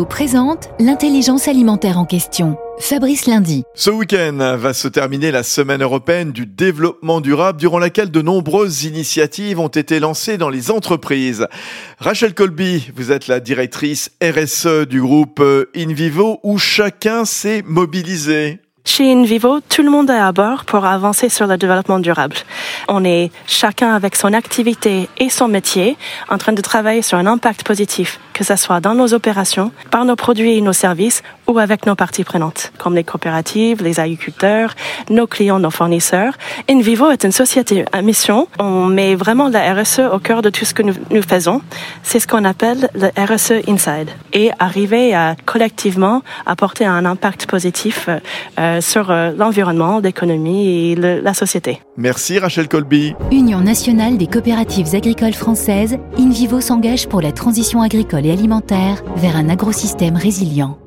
Présente l'intelligence alimentaire en question. Fabrice Lundi. Ce week-end va se terminer la semaine européenne du développement durable durant laquelle de nombreuses initiatives ont été lancées dans les entreprises. Rachel Colby, vous êtes la directrice RSE du groupe InVivo où chacun s'est mobilisé. Chez InVivo, tout le monde est à bord pour avancer sur le développement durable. On est chacun avec son activité et son métier en train de travailler sur un impact positif, que ce soit dans nos opérations, par nos produits et nos services ou avec nos parties prenantes, comme les coopératives, les agriculteurs, nos clients, nos fournisseurs. InVivo est une société à mission. On met vraiment la RSE au cœur de tout ce que nous, faisons. C'est ce qu'on appelle le RSE Inside. Et arriver à collectivement apporter un impact positif euh, sur euh, l'environnement, l'économie et le, la société. Merci Rachel Colby. Union nationale des coopératives agricoles françaises, InVivo s'engage pour la transition agricole et alimentaire vers un agrosystème résilient.